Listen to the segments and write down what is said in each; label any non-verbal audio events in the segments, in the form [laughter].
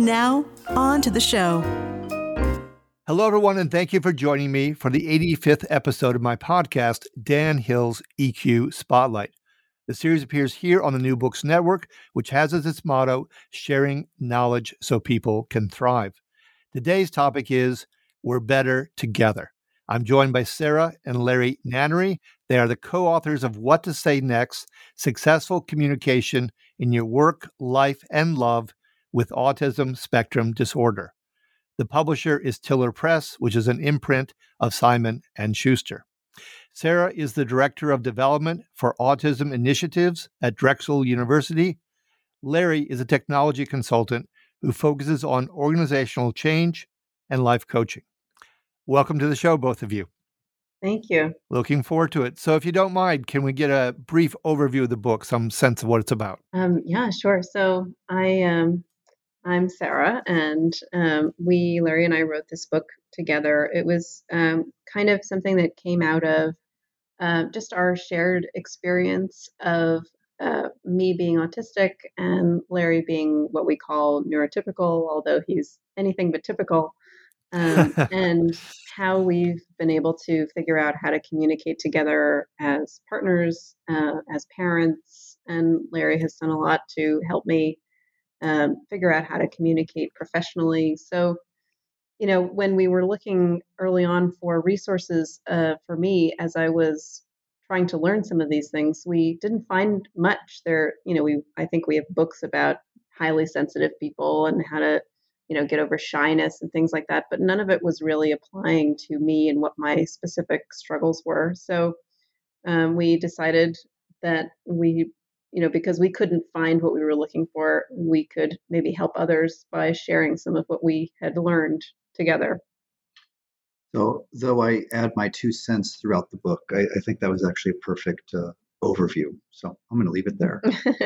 Now, on to the show. Hello, everyone, and thank you for joining me for the 85th episode of my podcast, Dan Hill's EQ Spotlight. The series appears here on the New Books Network, which has as its motto, sharing knowledge so people can thrive. Today's topic is We're Better Together. I'm joined by Sarah and Larry Nannery. They are the co authors of What to Say Next Successful Communication in Your Work, Life, and Love with Autism Spectrum Disorder. The publisher is Tiller Press, which is an imprint of Simon and Schuster. Sarah is the Director of Development for Autism Initiatives at Drexel University. Larry is a technology consultant who focuses on organizational change and life coaching. Welcome to the show, both of you. Thank you. Looking forward to it. So, if you don't mind, can we get a brief overview of the book, some sense of what it's about? Um, yeah, sure. So, I um, I'm Sarah, and um, we, Larry and I, wrote this book together. It was um, kind of something that came out of uh, just our shared experience of uh, me being autistic and Larry being what we call neurotypical, although he's anything but typical, um, [laughs] and how we've been able to figure out how to communicate together as partners, uh, as parents. And Larry has done a lot to help me um, figure out how to communicate professionally. So, you know, when we were looking early on for resources uh, for me as I was trying to learn some of these things, we didn't find much. There, you know, we I think we have books about highly sensitive people and how to, you know, get over shyness and things like that, but none of it was really applying to me and what my specific struggles were. So um, we decided that we you know, because we couldn't find what we were looking for, we could maybe help others by sharing some of what we had learned together. So, though I add my two cents throughout the book, I, I think that was actually a perfect uh, overview. So, I'm going to leave it there.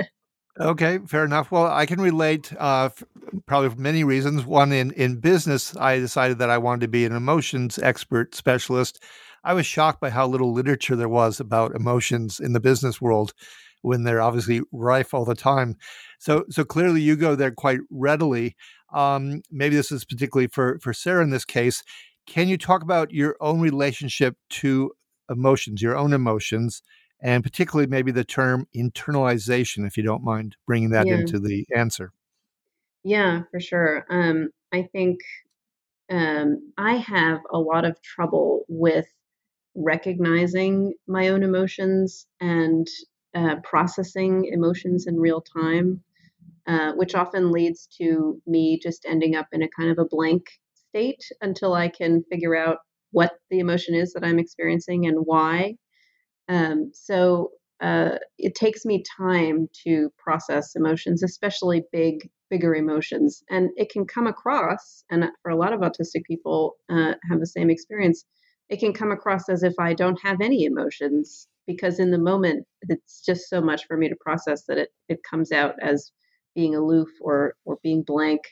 [laughs] okay, fair enough. Well, I can relate uh, f- probably for many reasons. One, in, in business, I decided that I wanted to be an emotions expert specialist. I was shocked by how little literature there was about emotions in the business world when they're obviously rife all the time. So, so clearly you go there quite readily. Um, maybe this is particularly for for Sarah in this case. Can you talk about your own relationship to emotions, your own emotions, and particularly maybe the term internalization, if you don't mind bringing that yeah. into the answer? Yeah, for sure. Um, I think um, I have a lot of trouble with recognizing my own emotions and uh, processing emotions in real time, uh, which often leads to me just ending up in a kind of a blank state until I can figure out what the emotion is that I'm experiencing and why. Um, so uh, it takes me time to process emotions, especially big, bigger emotions, and it can come across. And for a lot of autistic people, uh, have the same experience. It can come across as if I don't have any emotions, because in the moment it's just so much for me to process that it, it comes out as being aloof or or being blank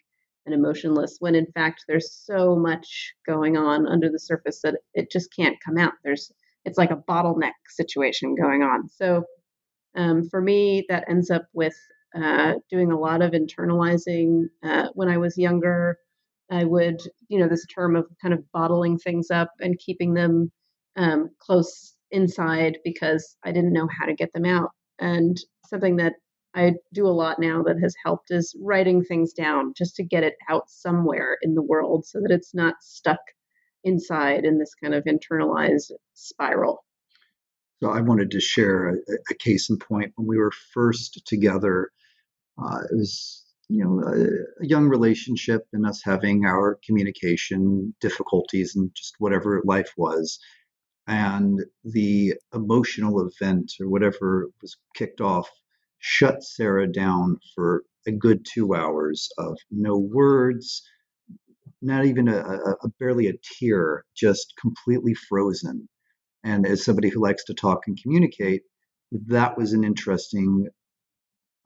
and emotionless when in fact there's so much going on under the surface that it just can't come out. There's it's like a bottleneck situation going on. So um, for me that ends up with uh, doing a lot of internalizing. Uh, when i was younger i would you know this term of kind of bottling things up and keeping them um, close inside because I didn't know how to get them out. And something that I do a lot now that has helped is writing things down just to get it out somewhere in the world so that it's not stuck inside in this kind of internalized spiral. So I wanted to share a, a case in point. When we were first together, uh, it was you know a, a, young relationship and us having our communication difficulties and just whatever life was and the emotional event or whatever was kicked off shut Sarah down for a good two hours of no words, not even a, a, a, barely a tear, just completely frozen. And as somebody who likes to talk and communicate, that was an interesting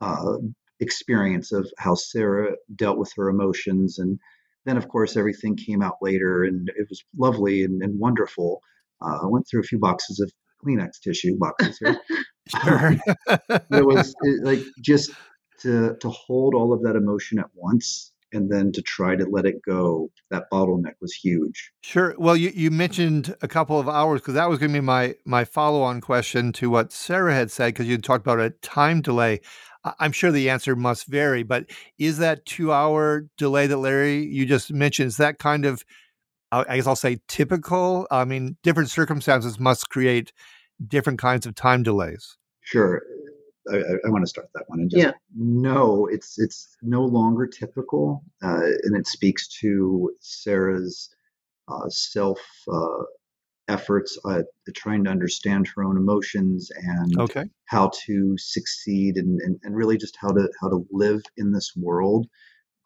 uh, experience of how Sarah dealt with her emotions. And then, of course, everything came out later, and it was lovely and, and wonderful. Uh, I went through a few boxes of Kleenex tissue boxes here. [laughs] sure. it was [laughs] it, like just to to hold all of that emotion at once and then to try to let it go that bottleneck was huge sure well you, you mentioned a couple of hours because that was going to be my my follow-on question to what sarah had said because you talked about a time delay i'm sure the answer must vary but is that two hour delay that larry you just mentioned is that kind of i guess i'll say typical i mean different circumstances must create different kinds of time delays sure I, I, want to start that one and just yeah. no, it's it's no longer typical, uh, and it speaks to Sarah's uh, self uh, efforts at trying to understand her own emotions and okay. how to succeed and, and, and really just how to how to live in this world.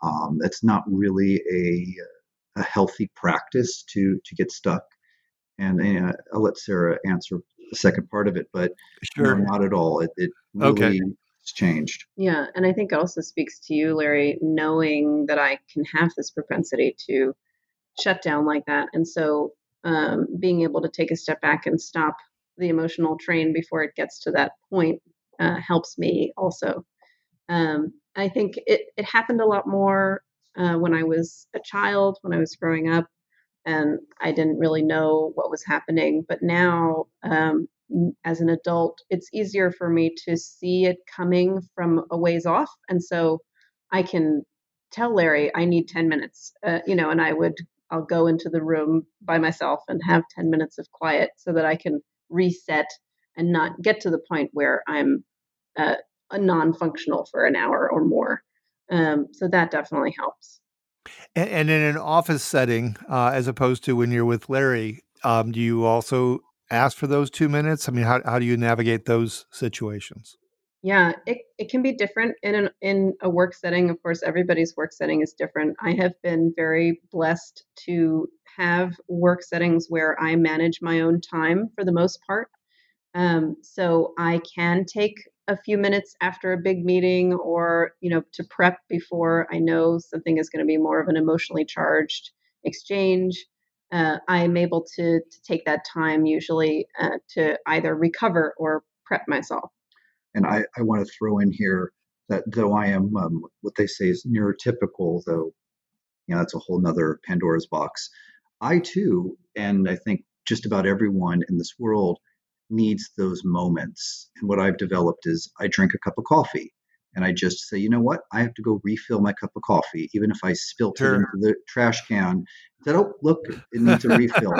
Um, it's not really a a healthy practice to to get stuck. And uh, I'll let Sarah answer the second part of it, but sure. no, not at all. It, it really okay. has changed. Yeah, and I think it also speaks to you, Larry, knowing that I can have this propensity to shut down like that, and so um, being able to take a step back and stop the emotional train before it gets to that point uh, helps me also. Um, I think it, it happened a lot more uh, when I was a child, when I was growing up and I didn't really know what was happening. But now, um, as an adult, it's easier for me to see it coming from a ways off, and so I can tell Larry I need ten minutes, uh, you know, and I would I'll go into the room by myself and have ten minutes of quiet so that I can reset and not get to the point where I'm uh, a non-functional for an hour or more. Um, so that definitely helps. And, and in an office setting, uh, as opposed to when you're with Larry, um, do you also ask for those two minutes? I mean, how, how do you navigate those situations? Yeah, it, it can be different in an, in a work setting. Of course, everybody's work setting is different. I have been very blessed to have work settings where I manage my own time for the most part. Um, so I can take a few minutes after a big meeting or you know to prep before i know something is going to be more of an emotionally charged exchange uh, i'm able to, to take that time usually uh, to either recover or prep myself. And i, I want to throw in here that though i am um, what they say is neurotypical though you know that's a whole nother pandora's box i too and i think just about everyone in this world needs those moments. And what I've developed is I drink a cup of coffee and I just say, you know what? I have to go refill my cup of coffee, even if I spilt sure. it into the trash can. That oh look, it needs a refill.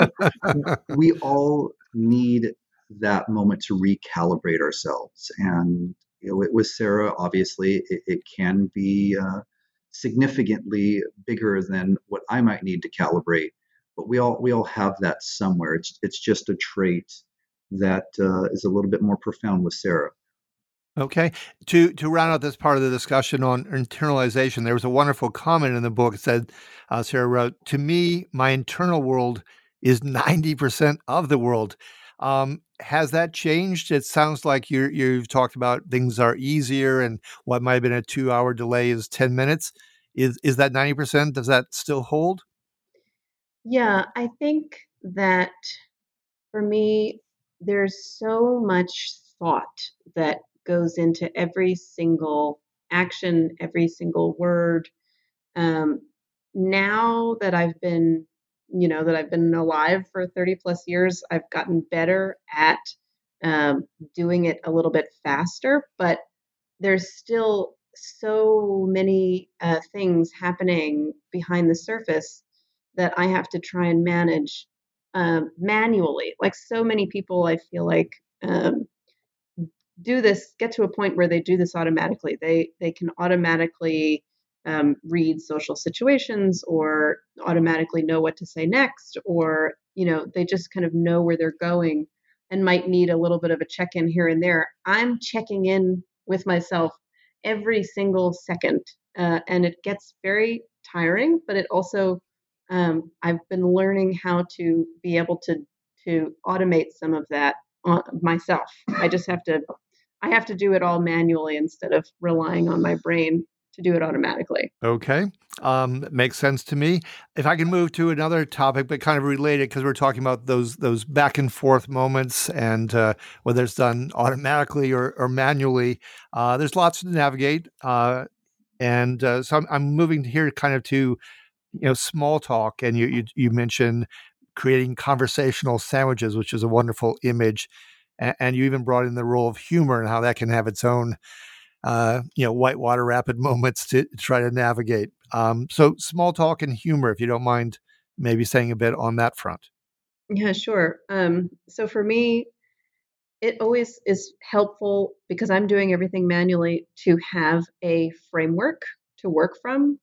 [laughs] we all need that moment to recalibrate ourselves. And you know, with Sarah, obviously, it, it can be uh, significantly bigger than what I might need to calibrate. But we all we all have that somewhere. It's it's just a trait that uh, is a little bit more profound with Sarah. Okay. To to round out this part of the discussion on internalization, there was a wonderful comment in the book. It said, uh, Sarah wrote, "To me, my internal world is ninety percent of the world." Um, has that changed? It sounds like you you've talked about things are easier, and what might have been a two hour delay is ten minutes. Is is that ninety percent? Does that still hold? Yeah, I think that for me, there's so much thought that goes into every single action, every single word. Um, now that I've been, you know, that I've been alive for 30 plus years, I've gotten better at um, doing it a little bit faster, but there's still so many uh, things happening behind the surface that I have to try and manage um, manually. Like so many people, I feel like um, do this, get to a point where they do this automatically. They they can automatically um, read social situations or automatically know what to say next, or you know they just kind of know where they're going and might need a little bit of a check in here and there. I'm checking in with myself every single second. Uh, and it gets very tiring, but it also, um, I've been learning how to be able to, to automate some of that on myself. I just have to, I have to do it all manually instead of relying on my brain to do it automatically. Okay. Um, makes sense to me. If I can move to another topic, but kind of related, because we're talking about those those back and forth moments, and uh, whether it's done automatically or, or manually, uh, there's lots to navigate. Uh, and uh, so I'm, I'm, moving here, kind of to you know small talk, and you you, you mentioned creating conversational sandwiches, which is a wonderful image, and, and you even brought in the role of humor and how that can have its own uh, you know, whitewater rapid [laughs] moments to try to navigate. Um, so small talk and humor, if you don't mind maybe saying a bit on that front. Yeah, sure. Um, so for me, it always is helpful because I'm doing everything manually to have a framework to work from.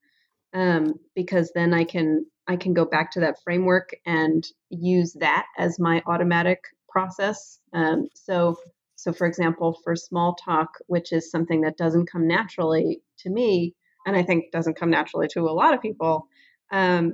Um, because then I can I can go back to that framework and use that as my automatic process. Um, so so, for example, for small talk, which is something that doesn't come naturally to me, and I think doesn't come naturally to a lot of people, um,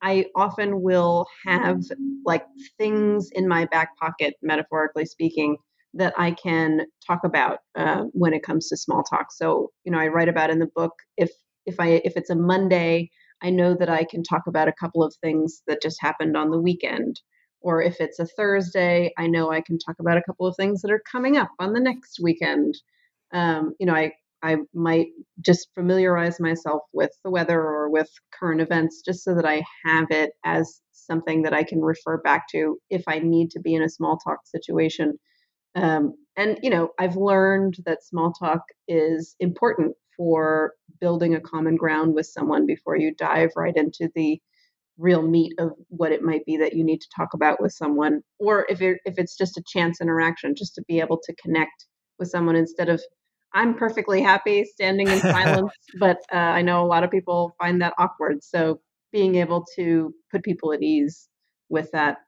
I often will have like things in my back pocket, metaphorically speaking, that I can talk about uh, when it comes to small talk. So, you know, I write about in the book if if I if it's a Monday, I know that I can talk about a couple of things that just happened on the weekend. Or if it's a Thursday, I know I can talk about a couple of things that are coming up on the next weekend. Um, you know, I I might just familiarize myself with the weather or with current events just so that I have it as something that I can refer back to if I need to be in a small talk situation. Um, and, you know, I've learned that small talk is important for building a common ground with someone before you dive right into the real meat of what it might be that you need to talk about with someone or if it if it's just a chance interaction just to be able to connect with someone instead of i'm perfectly happy standing in [laughs] silence but uh, i know a lot of people find that awkward. So being able to put people at ease with that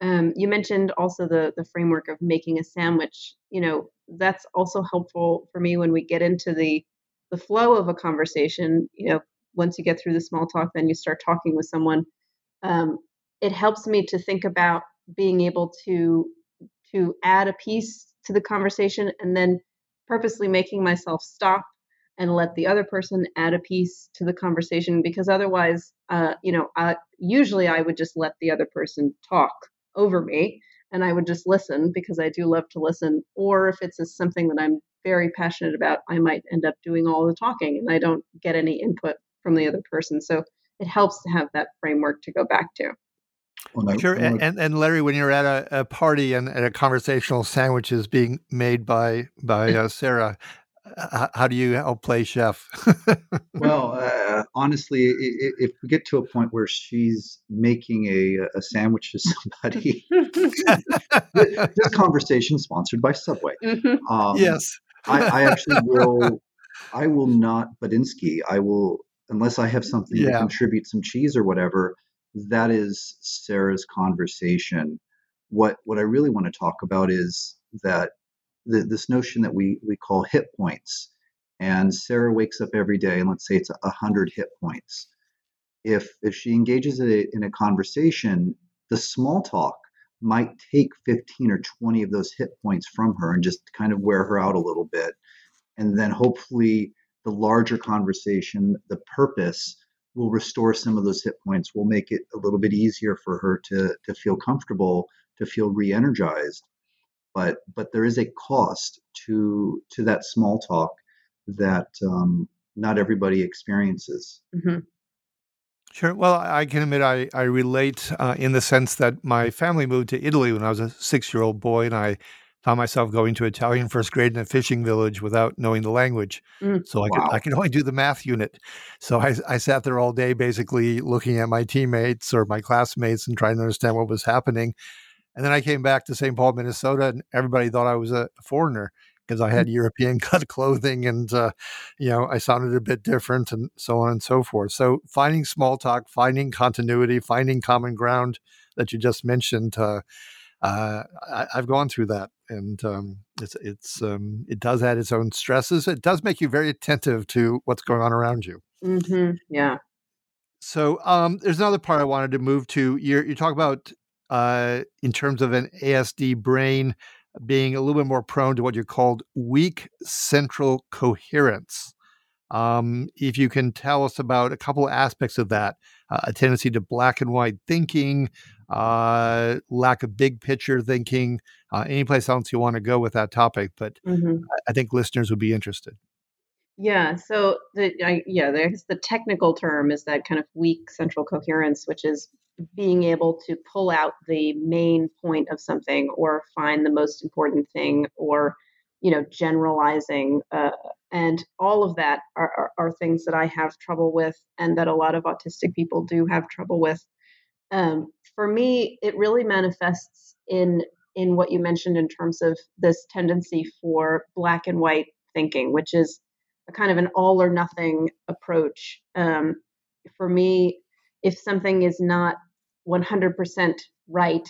um, you mentioned also the the framework of making a sandwich you know that's also helpful for me when we get into the the flow of a conversation you know once you get through the small talk, then you start talking with someone. Um, it helps me to think about being able to to add a piece to the conversation and then purposely making myself stop and let the other person add a piece to the conversation because otherwise uh, you know usually i would just let the other person talk over me and i would just listen because i do love to listen or if it's a, something that i'm very passionate about i might end up doing all the talking and i don't get any input from the other person. So it helps to have that framework to go back to. Well, sure. And, and Larry, when you're at a, a party and, and, a conversational sandwich is being made by by [laughs] uh, Sarah, how do you help play chef? well, [laughs] uh, honestly, if we get to a point where she's making a, a sandwich to [laughs] somebody, [laughs] this conversation sponsored by Subway. Mm-hmm. Um, yes, I, I, actually will. I will not Badinsky. I will unless I have something yeah. to contribute some cheese or whatever, that is Sarah's conversation. What what I really want to talk about is that the, this notion that we we call hit points. And Sarah wakes up every day, and let's say it's a hundred hit points. If if she engages in a, in a conversation, the small talk might take 15 or 20 of those hit points from her and just kind of wear her out a little bit. And then hopefully the larger conversation, the purpose will restore some of those hit points, will make it a little bit easier for her to, to feel comfortable, to feel re-energized. But but there is a cost to to that small talk that um, not everybody experiences. Mm-hmm. Sure. Well, I can admit I, I relate uh, in the sense that my family moved to Italy when I was a six year old boy, and I found myself going to Italian first grade in a fishing village without knowing the language. Mm, so I wow. could I could only do the math unit. So I, I sat there all day basically looking at my teammates or my classmates and trying to understand what was happening. And then I came back to St. Paul, Minnesota, and everybody thought I was a foreigner because I had mm. European [laughs] cut clothing and, uh, you know, I sounded a bit different and so on and so forth. So finding small talk, finding continuity, finding common ground that you just mentioned, uh, uh, I, have gone through that, and um, it's it's um, it does add its own stresses. It does make you very attentive to what's going on around you. Mm-hmm. Yeah. So um, there's another part I wanted to move to. You you talk about uh, in terms of an ASD brain being a little bit more prone to what you called weak central coherence. Um, if you can tell us about a couple aspects of that, uh, a tendency to black and white thinking, uh, lack of big picture thinking, uh, any place else you want to go with that topic, but mm-hmm. I, I think listeners would be interested. Yeah. So the I, yeah, there's the technical term is that kind of weak central coherence, which is being able to pull out the main point of something or find the most important thing or you know generalizing uh, and all of that are, are, are, things that i have trouble with and that a lot of autistic people do have trouble with um, for me it really manifests in in what you mentioned in terms of this tendency for black and white thinking which is a kind of an all or nothing approach um, for me if something is not 100% right,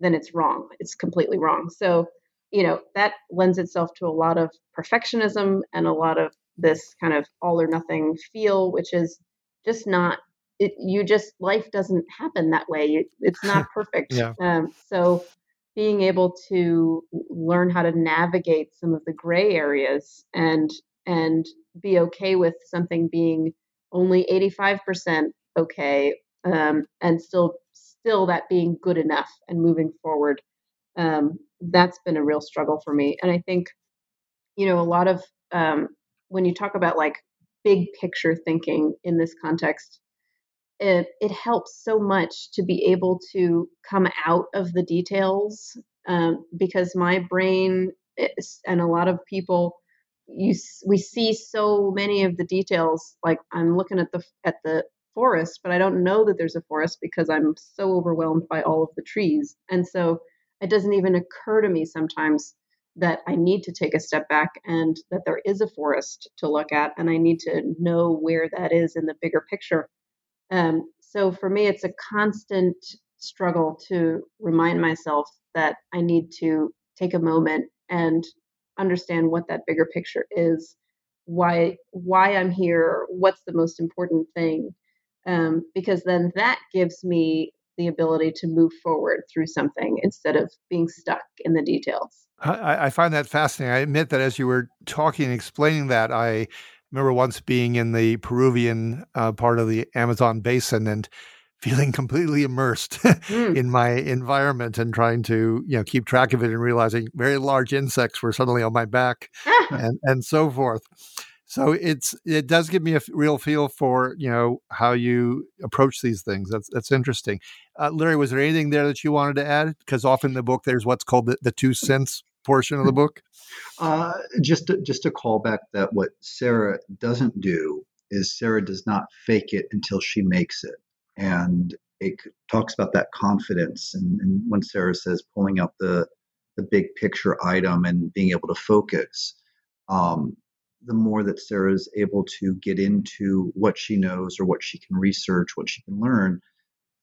then it's wrong. It's completely wrong. So, you know, that lends itself to a lot of perfectionism and a lot of this kind of all or nothing feel, which is just not. It, you just life doesn't happen that way. it's not [laughs] perfect. yeah. Um, so, being able to learn how to navigate some of the gray areas and and be okay with something being only 85% okay um, and still still that being good enough and moving forward um, that's been a real struggle for me. And i think you know a lot of um, when you talk about like big picture thinking in this context it, it helps so much to be able to come out of the details um, because my brain is, and a lot of people you we see so many of the details like i'm looking at the at the forest, but I don't know that there's a forest because I'm so overwhelmed by all of the trees. And so it doesn't even occur to me sometimes that I need to take a step back and that there is a forest to look at, and I need to know where that is in the bigger picture. Um, so for me, it's a constant struggle to remind myself that I need to take a moment and understand what that bigger picture is why why i'm here what's the most important thing um, because then that gives me the ability to move forward through something instead of being stuck in the details. I, I find that fascinating. I admit that as you were talking and explaining that, I remember once being in the Peruvian uh, part of the Amazon basin and feeling completely immersed mm. in my environment and trying to you know keep track of it and realizing very large insects were suddenly on my back ah. and and so forth. So it's it does give me a real feel for you know how you approach these things. That's that's interesting. Uh, larry was there anything there that you wanted to add? Because often in the book there's what's called the, the two cents portion of the book. [laughs] Uh, just to, just to call back that what sarah doesn't do is sarah does not fake it until she makes it and it talks about that confidence and, and when sarah says pulling out the the big picture item and being able to focus um, the more that Sarah is able to get into what she knows or what she can research, what she can learn,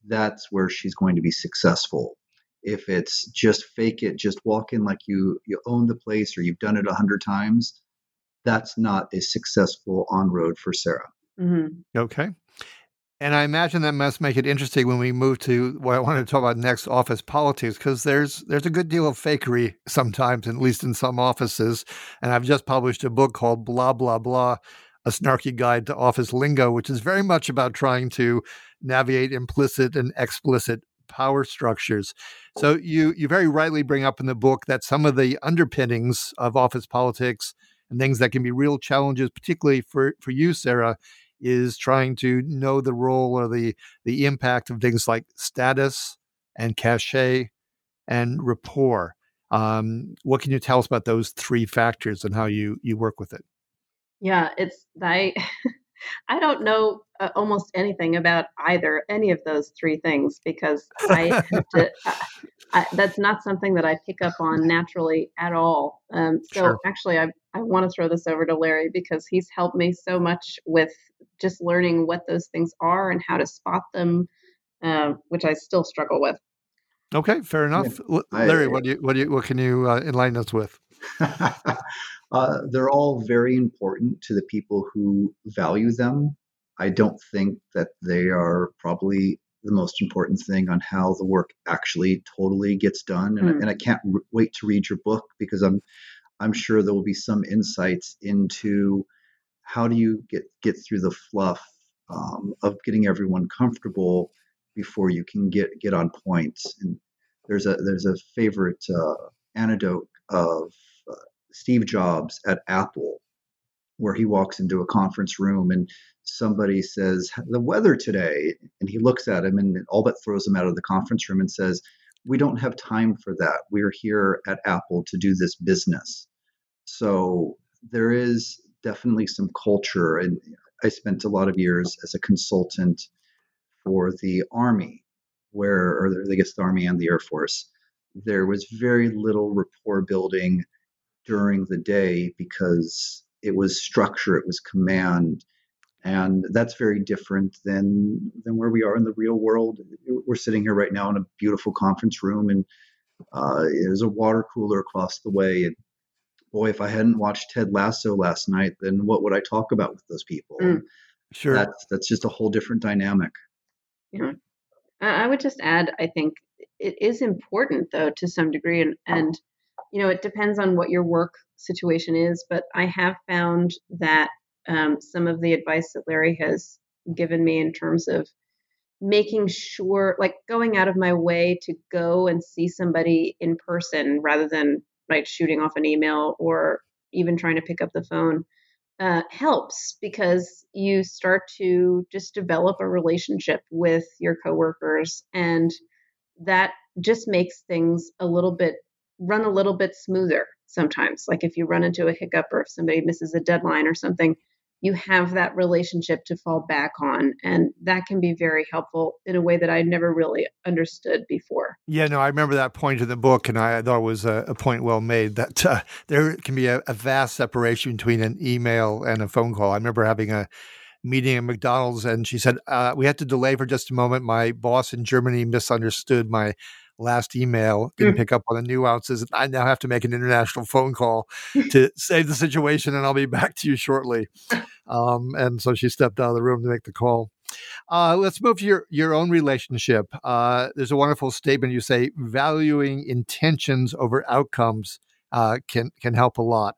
that's where she's going to be successful. If it's just fake it, just walk in like you you own the place or you've done it a hundred times, that's not a successful on road for Sarah. Mm-hmm. Okay. And I imagine that must make it interesting when we move to what I want to talk about next, office politics, because there's there's a good deal of fakery sometimes, at least in some offices. And I've just published a book called Blah Blah Blah, a snarky guide to office lingo, which is very much about trying to navigate implicit and explicit power structures. So you you very rightly bring up in the book that some of the underpinnings of office politics and things that can be real challenges, particularly for for you, Sarah, is trying to know the role or the the impact of things like status and cachet and rapport. Um, what can you tell us about those three factors and how you you work with it? Yeah, it's I [laughs] I don't know uh, almost anything about either any of those three things because I [laughs] to. Uh, I, that's not something that I pick up on naturally at all. Um, so sure. actually, I I want to throw this over to Larry because he's helped me so much with just learning what those things are and how to spot them, uh, which I still struggle with. Okay, fair enough. Yeah, Larry, I, what do you what do you what can you uh, enlighten us with? [laughs] uh, they're all very important to the people who value them. I don't think that they are probably the most important thing on how the work actually totally gets done. And, mm. and I can't r- wait to read your book because I'm I'm sure there will be some insights into how do you get get through the fluff um, of getting everyone comfortable before you can get get on point. And there's a there's a favorite uh, anecdote of uh, Steve Jobs at Apple, where he walks into a conference room and somebody says the weather today, and he looks at him and all but throws him out of the conference room and says, "We don't have time for that. We're here at Apple to do this business." So there is definitely some culture, and I spent a lot of years as a consultant for the Army, where, or I guess the Army and the Air Force, there was very little rapport building during the day because it was structure, it was command, and that's very different than than where we are in the real world. We're sitting here right now in a beautiful conference room, and uh, there's a water cooler across the way, and boy, if I hadn't watched Ted Lasso last night, then what would I talk about with those people? Mm. Sure, that's that's just a whole different dynamic. Yeah, I would just add, I think it is important though to some degree, and and you know it depends on what your work situation is, but I have found that um, some of the advice that Larry has given me in terms of making sure like going out of my way to go and see somebody in person rather than right shooting off an email or even trying to pick up the phone uh, helps because you start to just develop a relationship with your coworkers and that just makes things a little bit run a little bit smoother sometimes. Like if you run into a hiccup or if somebody misses a deadline or something you have that relationship to fall back on and that can be very helpful in a way that i never really understood before. Yeah no i remember that point in the book and i thought it was a, a point well made that uh, there can be a, a, vast separation between an email and a phone call. I remember having a meeting at mcdonald's and she said uh, we had to delay for just a moment. My boss in germany misunderstood my last email, didn't mm. pick up on the nuances. I now have to make an international phone call to save the situation, and I'll be [laughs] back to you shortly. Um, and so she stepped out of the room to make the call. Uh, let's move to your, your own relationship. Uh, there's a wonderful statement you say valuing intentions over outcomes uh, can can help a lot.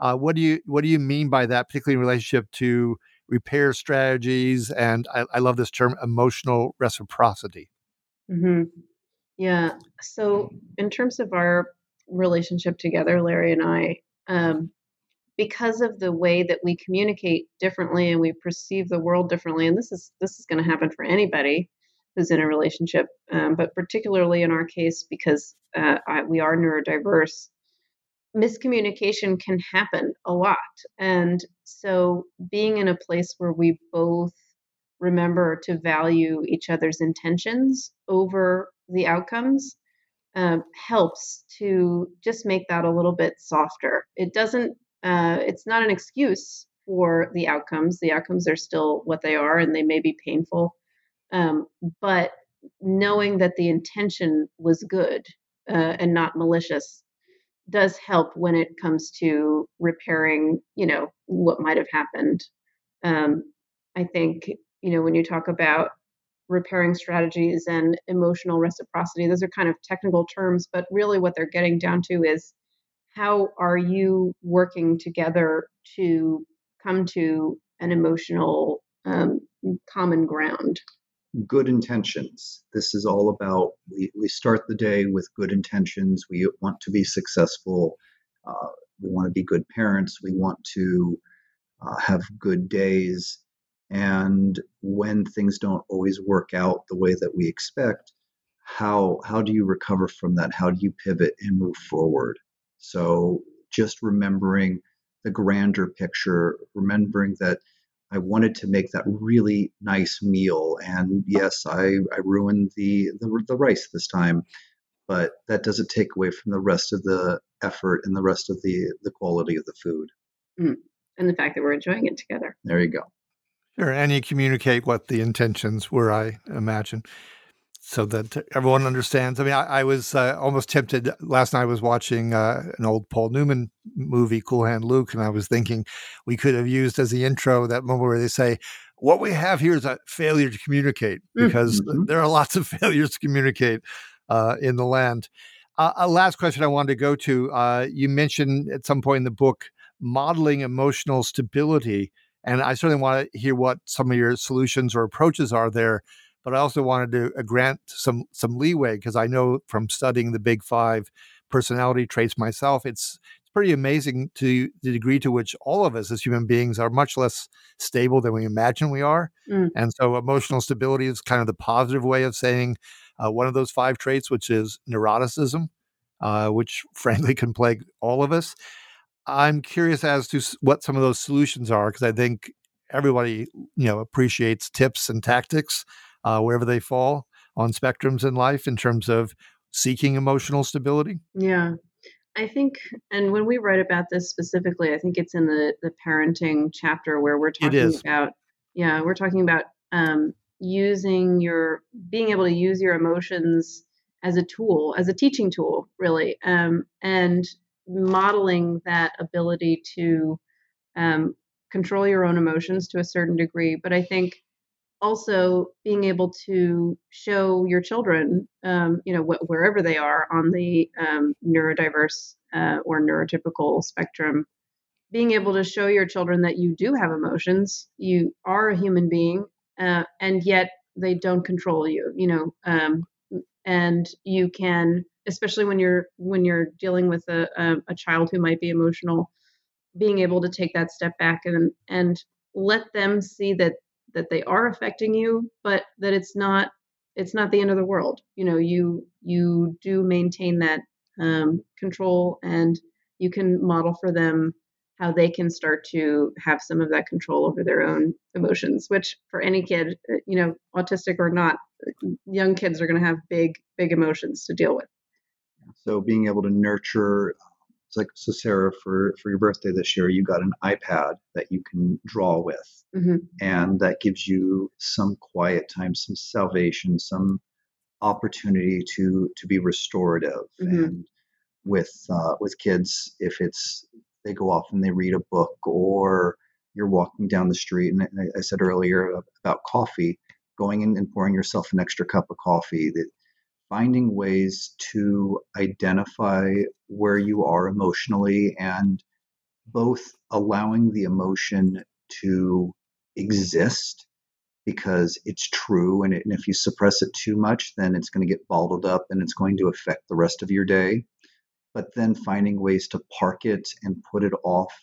Uh, what do you what do you mean by that, particularly in relationship to repair strategies? And I, I love this term, emotional reciprocity. Mm-hmm. Yeah. So, in terms of our relationship together, Larry and I, um, because of the way that we communicate differently and we perceive the world differently, and this is this is going to happen for anybody who's in a relationship, um, but particularly in our case because uh, I, we are neurodiverse, miscommunication can happen a lot, and so being in a place where we both remember to value each other's intentions over the outcomes um, helps to just make that a little bit softer. It doesn't, uh, it's not an excuse for the outcomes. The outcomes are still what they are and they may be painful. Um, but knowing that the intention was good uh, and not malicious does help when it comes to repairing, you know, what might have happened. Um, I think, you know, when you talk about repairing strategies and emotional reciprocity. Those are kind of technical terms, but really what they're getting down to is how are you working together to come to an emotional um, common ground? Good intentions. This is all about we, we start the day with good intentions. We want to be successful. Uh, we want to be good parents. We want to uh, have good days and when things don't always work out the way that we expect how how do you recover from that? How do you pivot and move forward? So just remembering the grander picture remembering that i wanted to make that really nice meal and yes i i ruined the the, the rice this time but that doesn't take away from the rest of the effort and the rest of the the quality of the food. Mm. and the fact that we're enjoying it together. There you go Sure, and you communicate what the intentions were, I imagine. so that everyone understands. I mean, I, I was uh, almost tempted last night. I was watching uh, an old Paul Newman movie, Cool Hand Luke, and I was thinking we could have used as the intro that moment where they say, "What we have here is a failure to communicate," because mm-hmm. there are lots of [laughs] failures to communicate uh, in the land. Uh, a last question I wanted to go to: uh, You mentioned at some point in the book modeling emotional stability, and I certainly want to hear what some of your solutions or approaches are there but I also wanted to uh, grant some some leeway because I know from studying the Big Five personality traits myself, it's it's pretty amazing to the degree to which all of us as human beings are much less stable than we imagine we are, mm. and so emotional stability is kind of the positive way of saying uh, one of those five traits, which is neuroticism, uh, which [laughs] frankly can plague all of us. I'm curious as to what some of those solutions are because I think everybody you know appreciates tips and tactics uh, wherever they fall on spectrums in life in terms of seeking emotional stability? Yeah. I think, and when we write about this specifically, I think it's in the the parenting chapter where we're talking about, yeah, we're talking about um, using your being able to use your emotions as a tool, as a teaching tool, really, um, and modeling that ability to um, control your own emotions to a certain degree. But I think also being able to show your children, um, you know, wh- wherever they are on the um, neurodiverse uh, or neurotypical spectrum, being able to show your children that you do have emotions, you are a human being, uh, and yet they don't control you, you know, um, and you can, especially when you're when you're dealing with a, a, a child who might be emotional, being able to take that step back and and let them see that that they are affecting you, but that it's not it's not the end of the world. You know, you you do maintain that um, control, and you can model for them how they can start to have some of that control over their own emotions. Which for any kid, uh, you know, autistic or not, young kids are going to have big big emotions to deal with. So being able to nurture it's like, so Sarah, for for your birthday this year, you got an iPad that you can draw with, mm-hmm. and that gives you some quiet time, some salvation, some opportunity to to be restorative. Mm-hmm. And with uh, with kids, if it's they go off and they read a book, or you're walking down the street, and I said earlier about coffee, going in and pouring yourself an extra cup of coffee. That finding ways to identify where you are emotionally and both allowing the emotion to exist because it's true and, it, and, if you suppress it too much then it's going to get bottled up and it's going to affect the rest of your day. But then finding ways to park it and put it off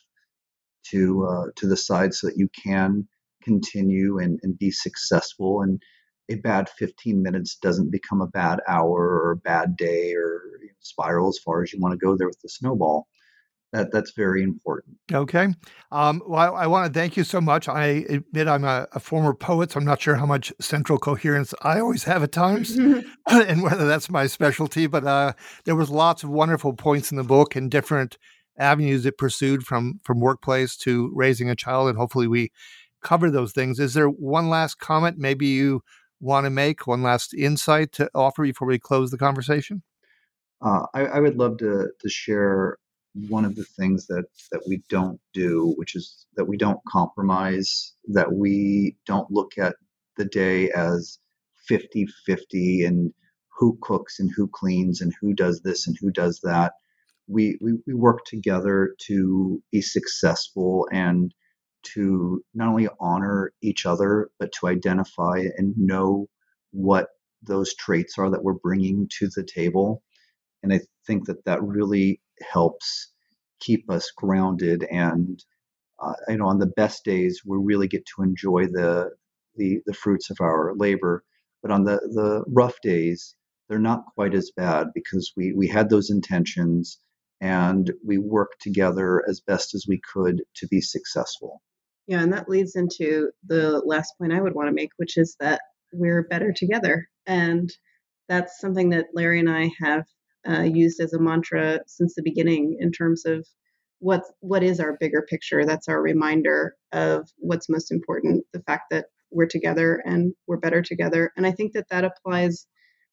to uh, to the side so that you can continue and, and be successful and a bad 15 minutes doesn't become a bad hour or a bad day or you know, spiral as far as you want to go there with the snowball. That that's very important. Okay. Um, well, I, I, want to thank you so much. I admit I'm a, a, former poet, so I'm not sure how much central coherence I always have at times, [laughs] [laughs] and whether that's my specialty. But uh, there was lots of wonderful points in the book and different avenues it pursued from from workplace to raising a child, and hopefully we cover those things. Is there one last comment? Maybe you want to make? One last insight to offer before we close the conversation? Uh, I, I, would love to, to share one of the things that, that we don't do, which is that we don't compromise, that we don't look at the day as 50 50 and who cooks and who cleans and who does this and who does that. We, we, we work together to be successful and to not only honor each other, but to identify and know what those traits are that we're bringing to the table. And I think that that really helps keep us grounded. And uh, you know, on the best days, we really get to enjoy the the, the fruits of our labor. But on the the rough days, they're not quite as bad because we we had those intentions and we worked together as best as we could to be successful. Yeah, and that leads into the last point I would want to make, which is that we're better together. And that's something that Larry and I have uh, used as a mantra since the beginning in terms of what what is our bigger picture. That's our reminder of what's most important, the fact that we're together and we're better together. And I think that that applies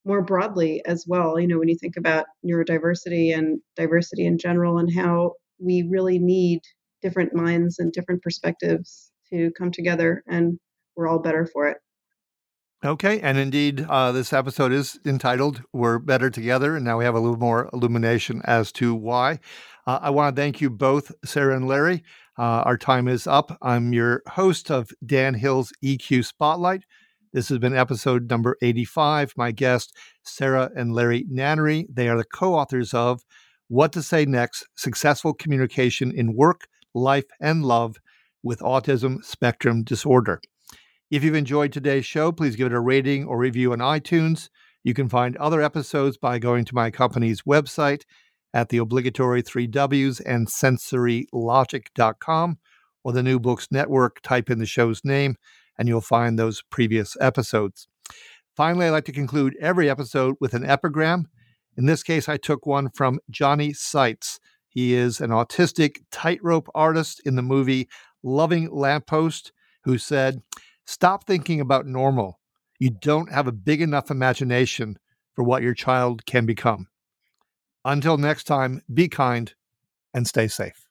more broadly as well. You know, when you think about neurodiversity and diversity in general, and how we really need different minds and different perspectives to come together, and we're all better for it. Okay, and indeed, uh, this episode is entitled "We're Better Together," and now we have a little more illumination as to why. Uh, I want to thank you both, Sarah and Larry. Uh, our time is up. I'm your host of Dan Hill's EQ Spotlight. This has been episode number 85. My guest, Sarah and Larry Nannery, they are the co authors of What to Say Next Successful Communication in Work, Life, and Love with Autism Spectrum Disorder. If you've enjoyed today's show, please give it a rating or review on iTunes. You can find other episodes by going to my company's website at the obligatory three W's and sensorylogic.com or the New Books Network. Type in the show's name and you'll find those previous episodes. Finally, I like to conclude every episode with an epigram. In this case, I took one from Johnny Seitz. He is an autistic tightrope artist in the movie Loving Lamppost, who said, Stop thinking about normal. You don't have a big enough imagination for what your child can become. Until next time, be kind and stay safe.